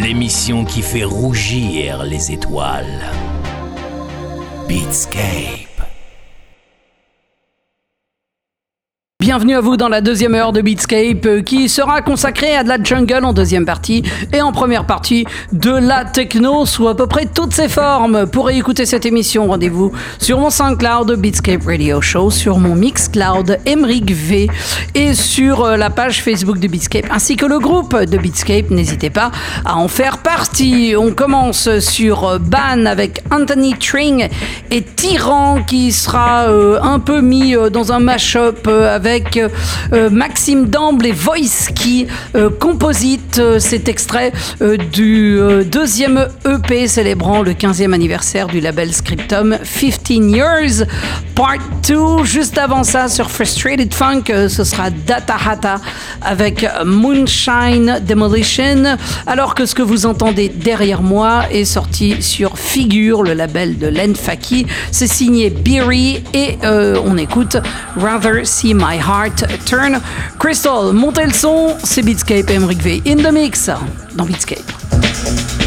l'émission qui fait rougir les étoiles. Beatscape. Bienvenue à vous dans la deuxième heure de Beatscape euh, qui sera consacrée à de la jungle en deuxième partie et en première partie de la techno sous à peu près toutes ses formes. Pour écouter cette émission, rendez-vous sur mon SoundCloud Beatscape Radio Show, sur mon Mixcloud Emric V et sur euh, la page Facebook de Beatscape ainsi que le groupe de Beatscape. N'hésitez pas à en faire partie. On commence sur euh, Ban avec Anthony Tring et Tyran qui sera un peu mis dans un mashup avec euh, Maxime Damble et Voice qui euh, composite euh, cet extrait du deuxième EP célébrant le 15e anniversaire du label Scriptum 15 Years Part 2. Juste avant ça, sur Frustrated Funk, ce sera Data Hata avec Moonshine Demolition, alors que ce que vous entendez derrière moi est sorti sur Figure, le label de Len Faki. C'est signé Beery et on écoute Rather See My Heart Turn. Crystal, montez le son, c'est Beatscape Emric V in the mix dans Beatscape.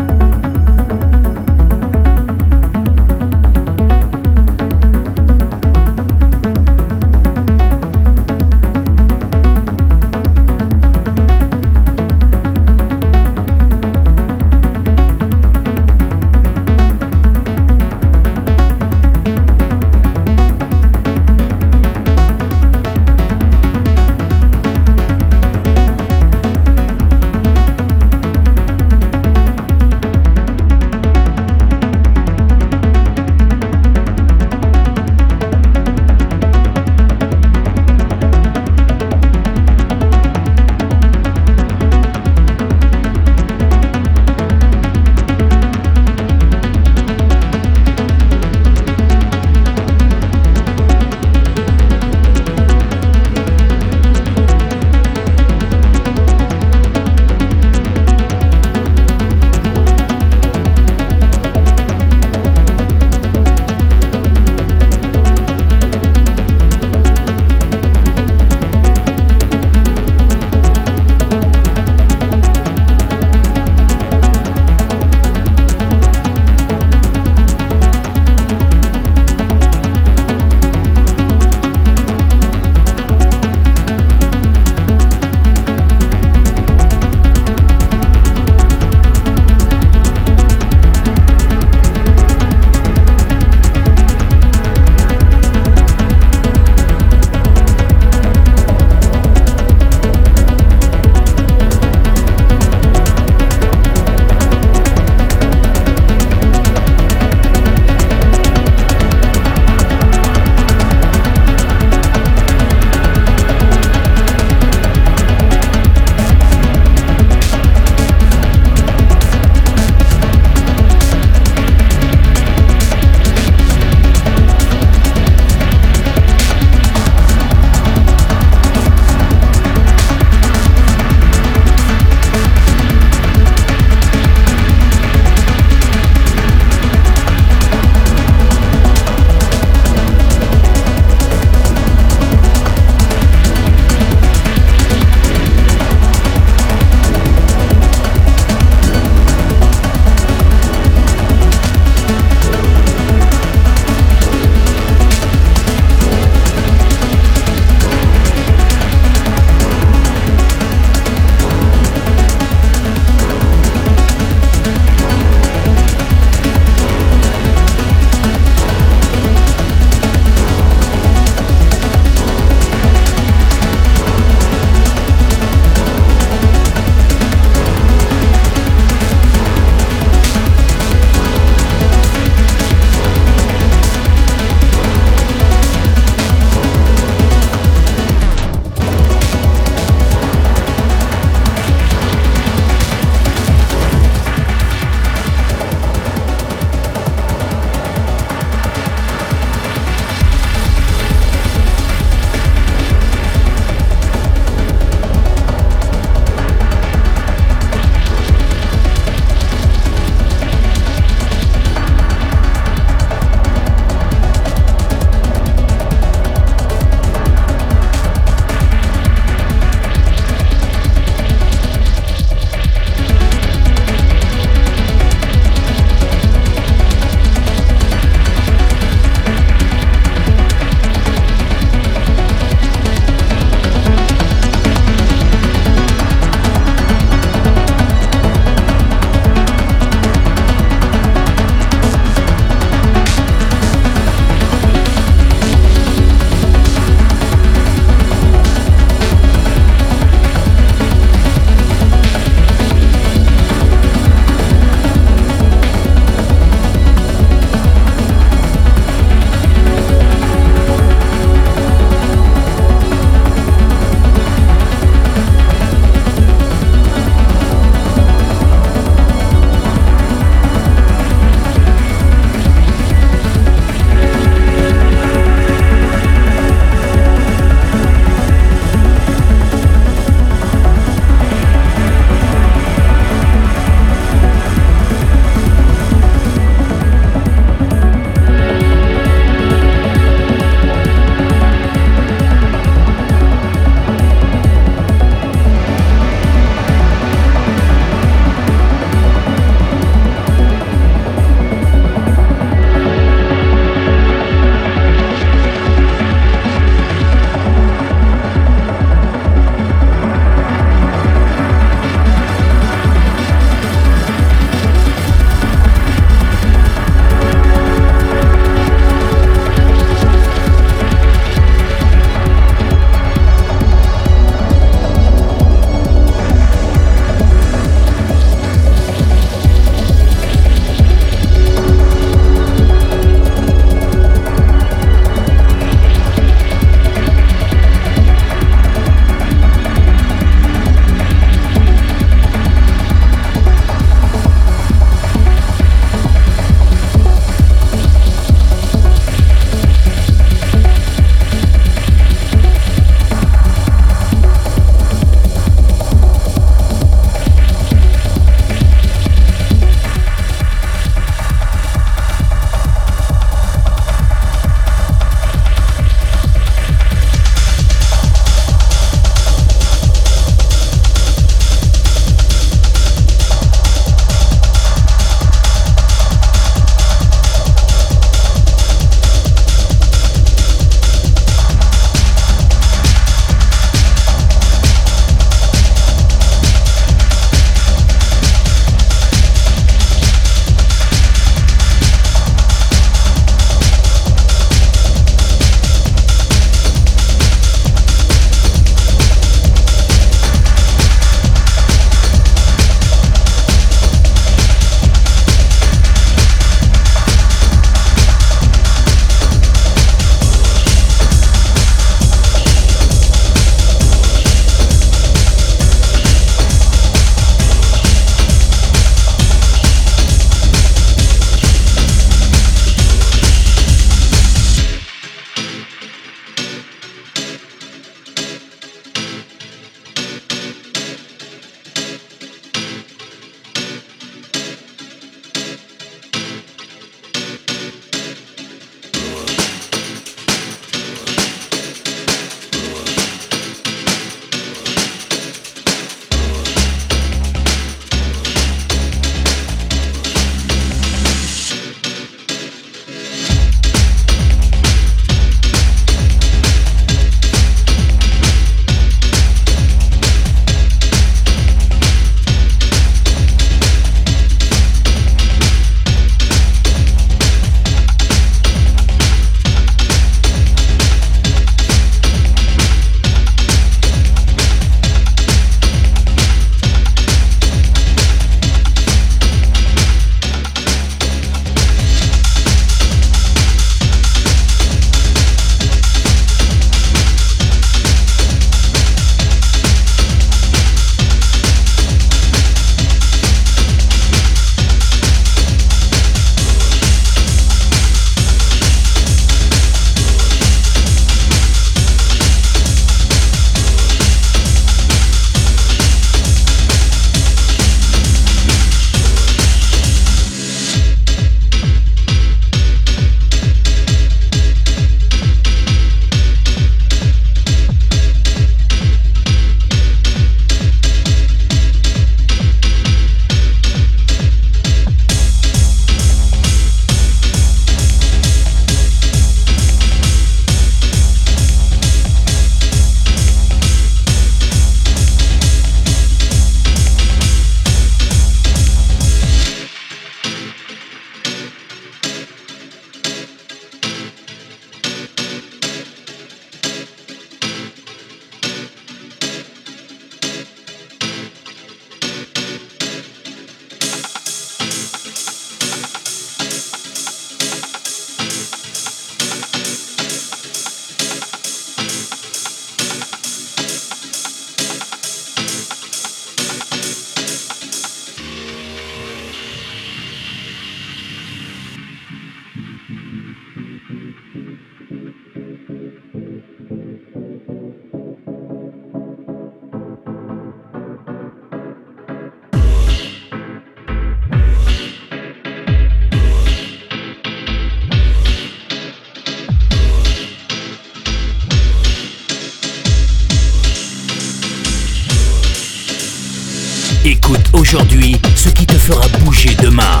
Aujourd'hui ce qui te fera bouger demain.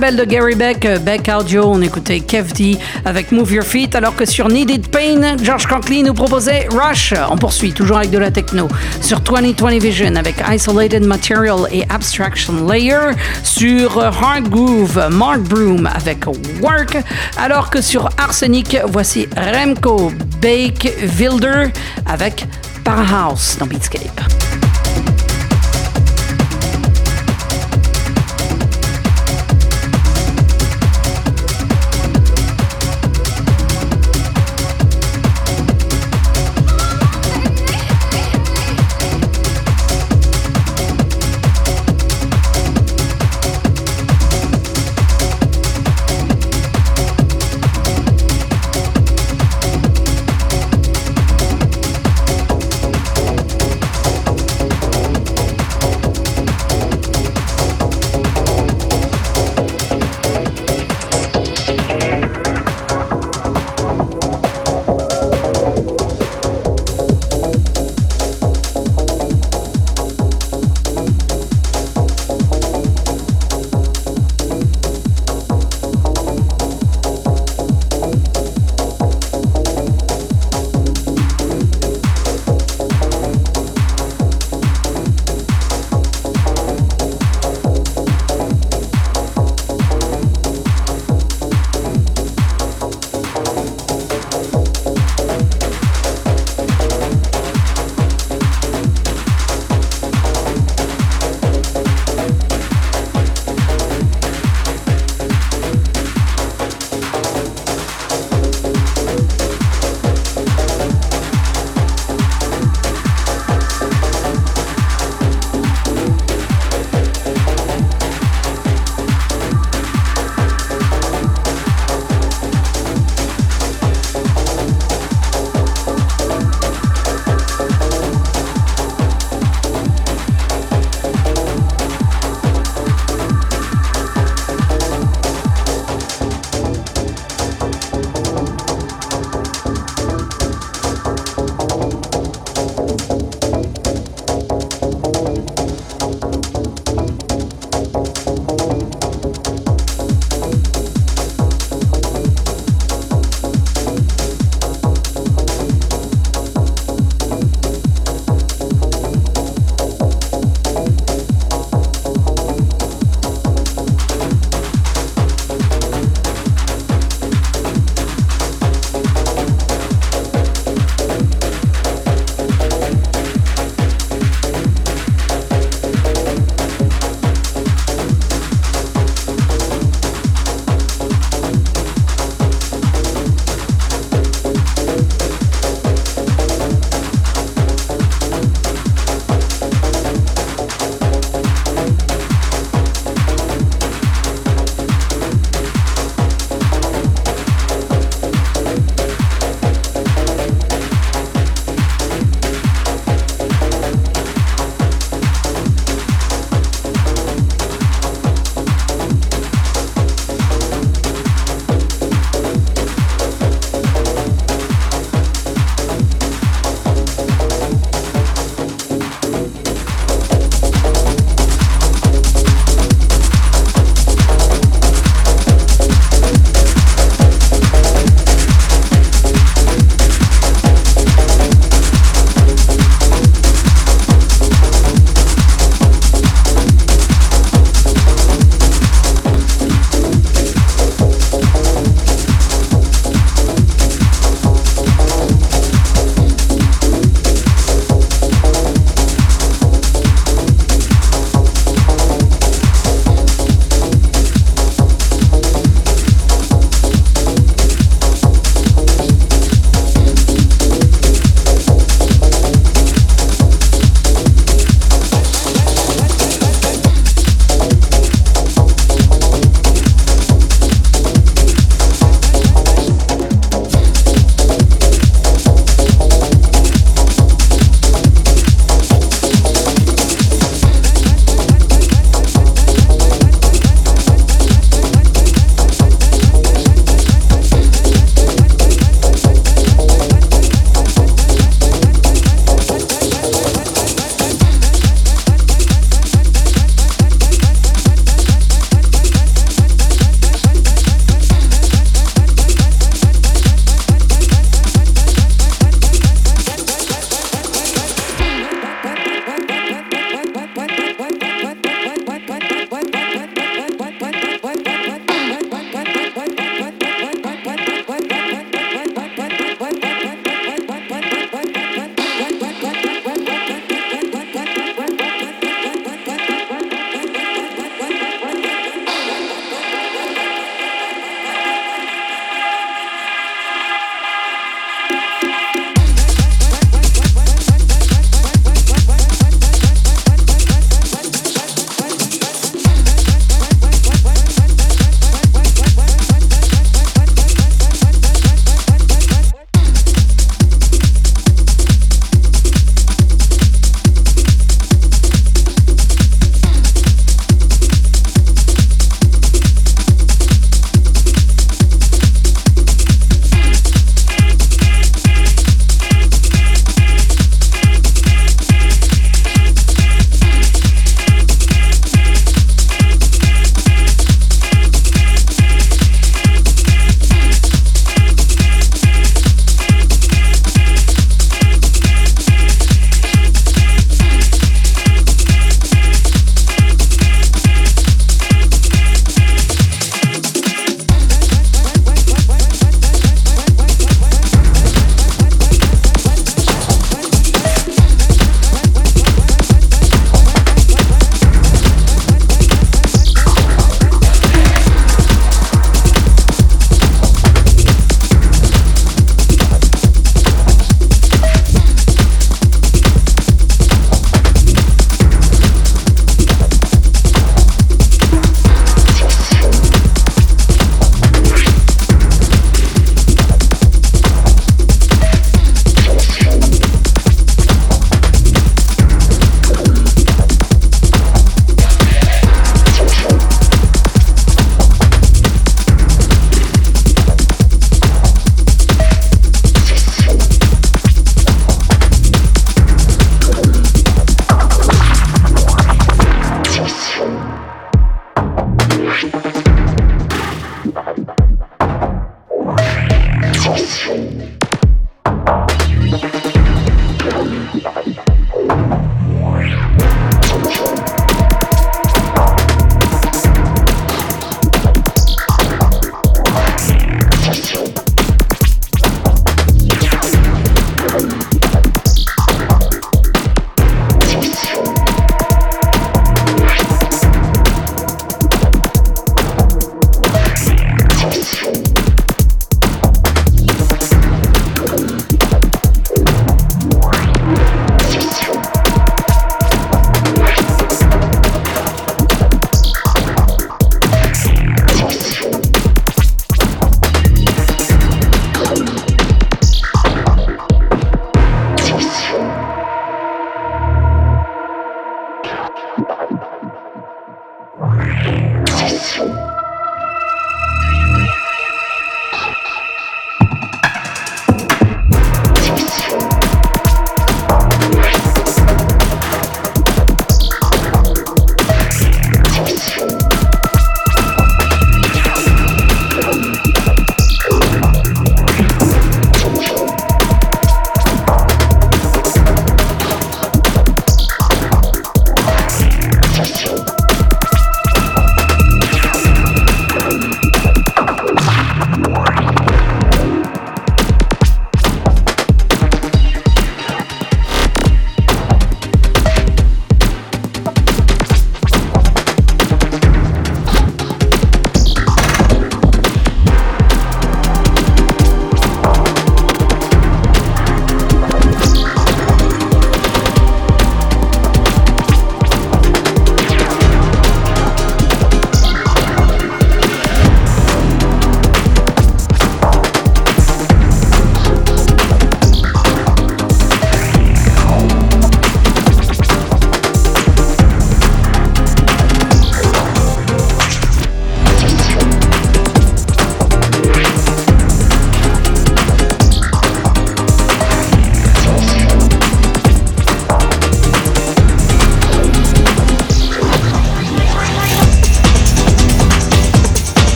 Label de Gary Beck, euh, Beck Audio, on écoutait Kev avec Move Your Feet, alors que sur Needed Pain, George Conklin nous proposait Rush. On poursuit toujours avec de la techno. Sur 2020 Vision avec Isolated Material et Abstraction Layer. Sur Hard Groove, Mark Broom avec Work. Alors que sur Arsenic, voici Remco Bake Wilder avec Parahouse dans Beatscape.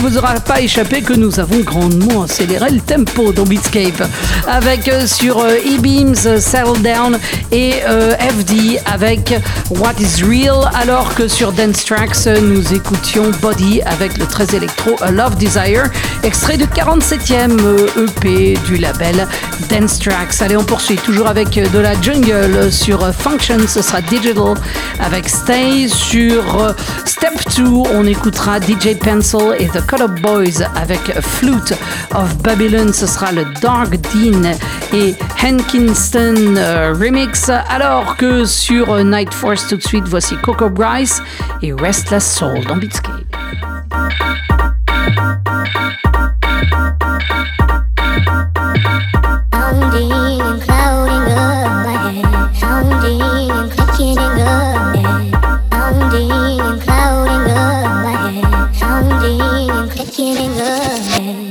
Vous aura pas échappé que nous avons grandement accéléré le tempo dans Beatscape. Avec euh, sur euh, E-Beams Settle Down et euh, FD avec What is Real. Alors que sur Dance Tracks nous écoutions Body avec le très électro A Love Desire. Extrait du 47e EP du label Dance Tracks. Allez on poursuit toujours avec de la jungle sur Function ce sera Digital avec Stay. Sur Step 2 on écoutera DJ Pencil et The Color Boys avec Flute of Babylon. Ce sera le Dark Dean et Hankinston euh, remix. Alors que sur Night Force, tout de suite, voici Coco Bryce et Restless Soul dans Beatscape. getting lonely.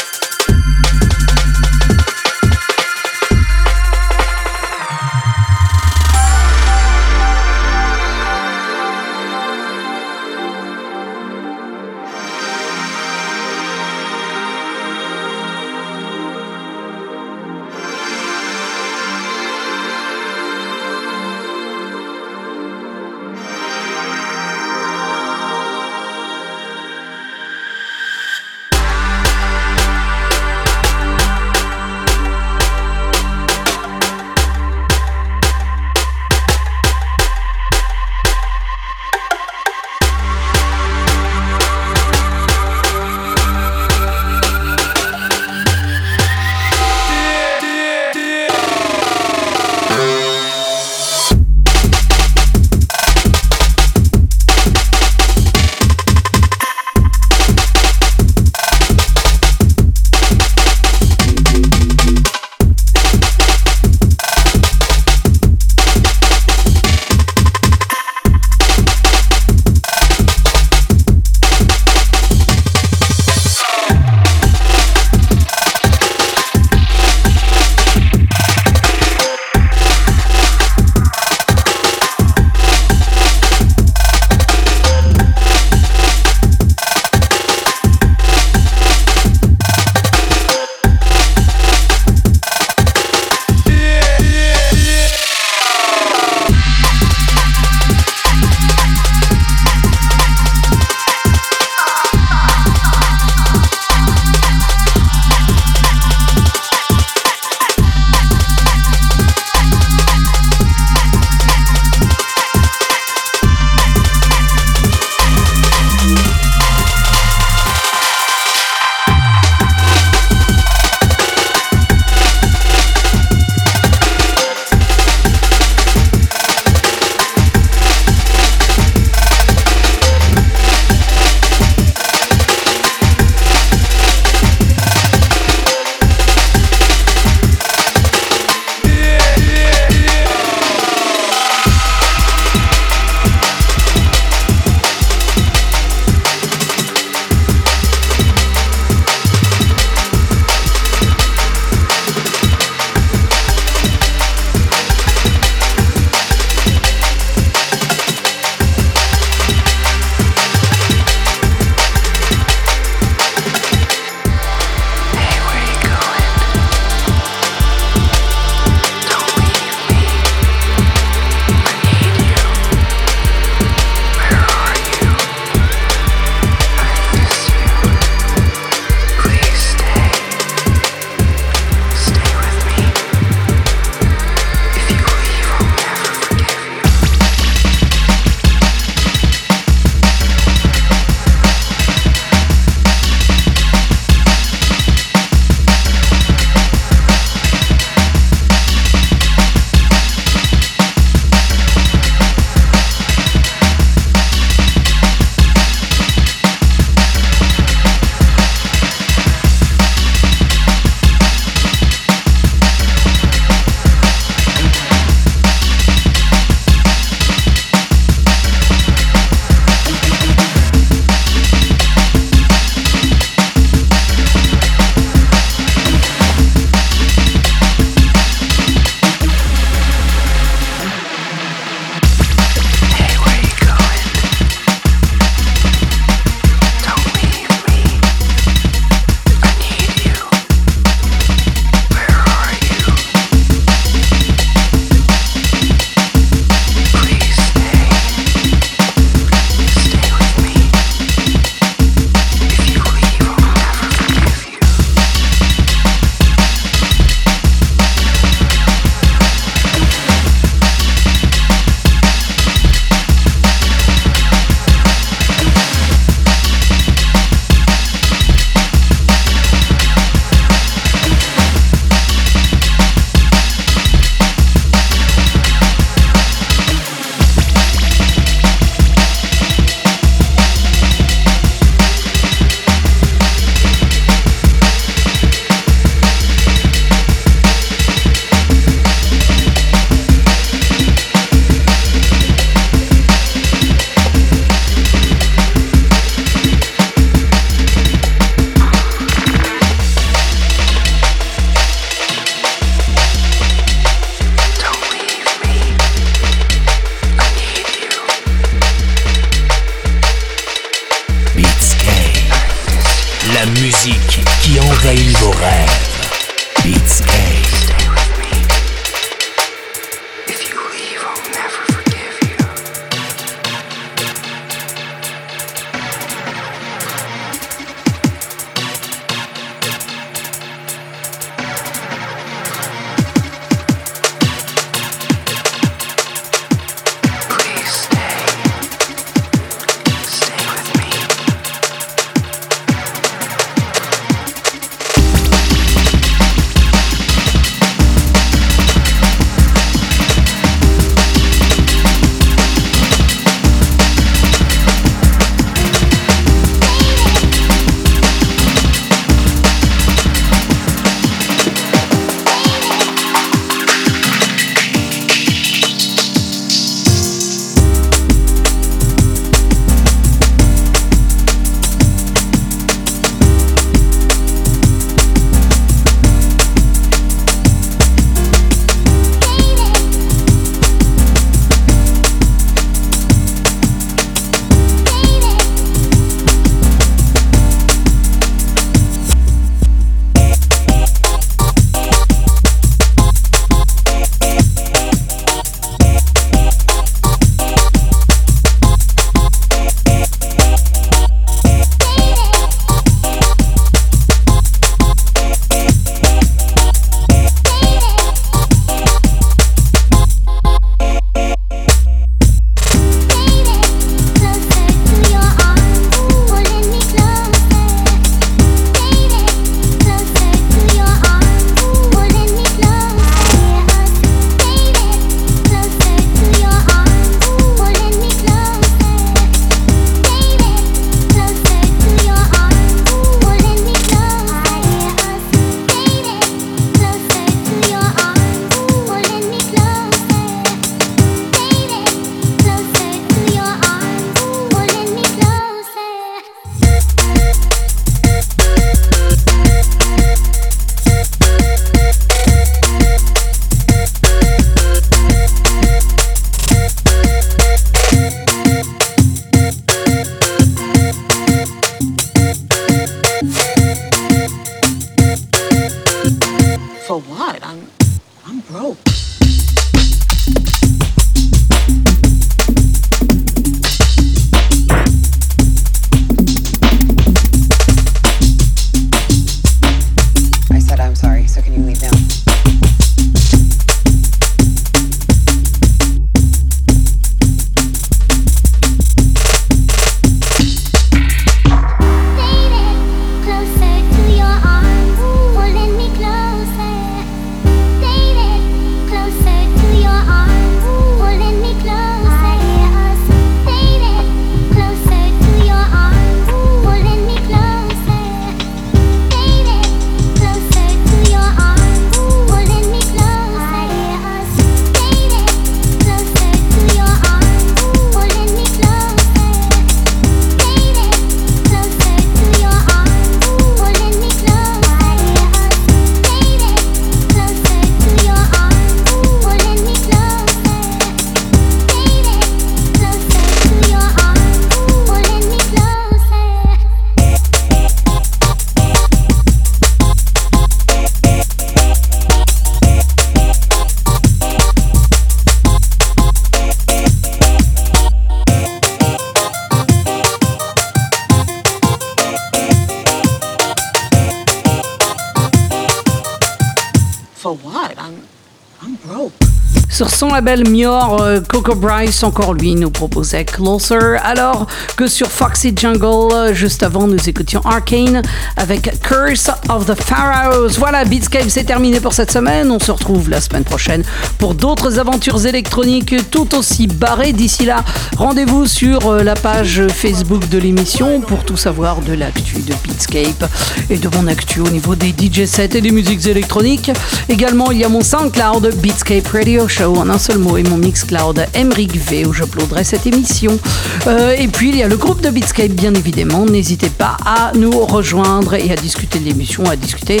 Label Mior, euh, Coco Bryce, encore lui, nous proposait Closer, alors que sur Foxy Jungle, euh, juste avant, nous écoutions Arcane avec Curse of the Pharaohs. Voilà, Beatscape, c'est terminé pour cette semaine. On se retrouve la semaine prochaine pour d'autres aventures électroniques tout aussi barrées. D'ici là, rendez-vous sur euh, la page Facebook de l'émission pour tout savoir de l'actu de Beatscape et de mon actu au niveau des DJ sets et des musiques électroniques. Également, il y a mon SoundCloud Beatscape Radio Show. En un seul mot et mon mix cloud Emric V où j'uploaderai cette émission. Euh, et puis il y a le groupe de Beatscape bien évidemment. N'hésitez pas à nous rejoindre et à discuter de l'émission, à discuter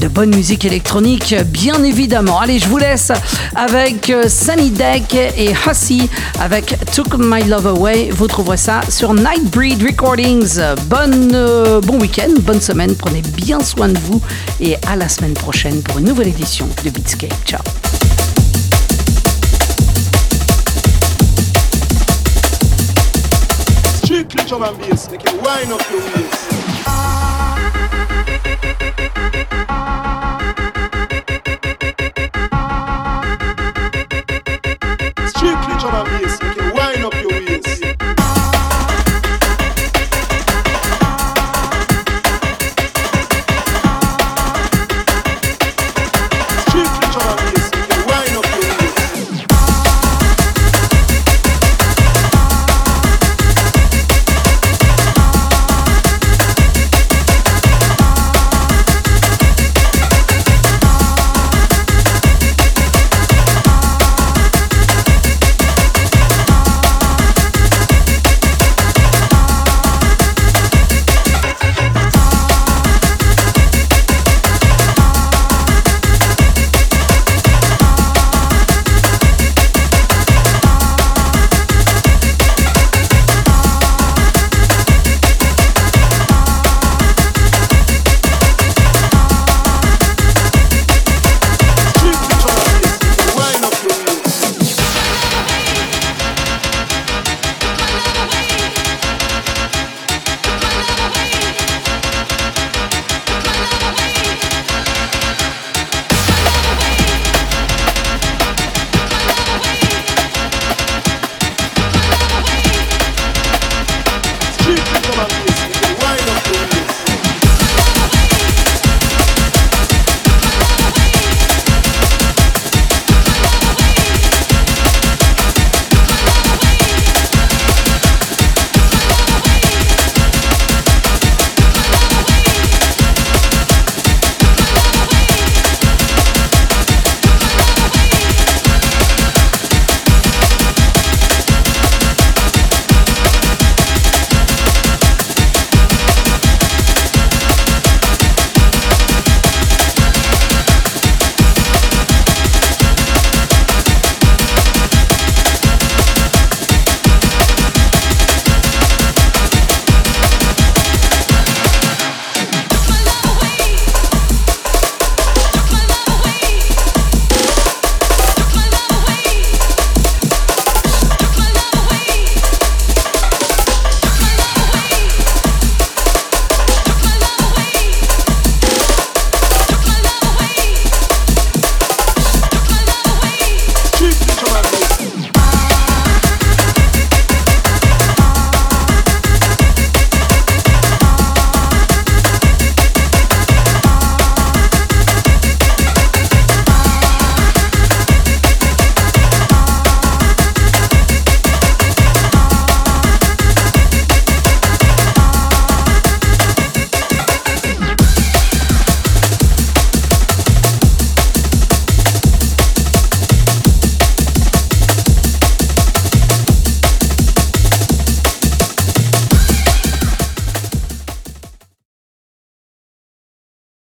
de bonne musique électronique bien évidemment. Allez, je vous laisse avec euh, Sunny Deck et Hussy avec Took My Love Away. Vous trouverez ça sur Nightbreed Recordings. Bonne, euh, bon week-end, bonne semaine. Prenez bien soin de vous et à la semaine prochaine pour une nouvelle édition de Beatscape. Ciao.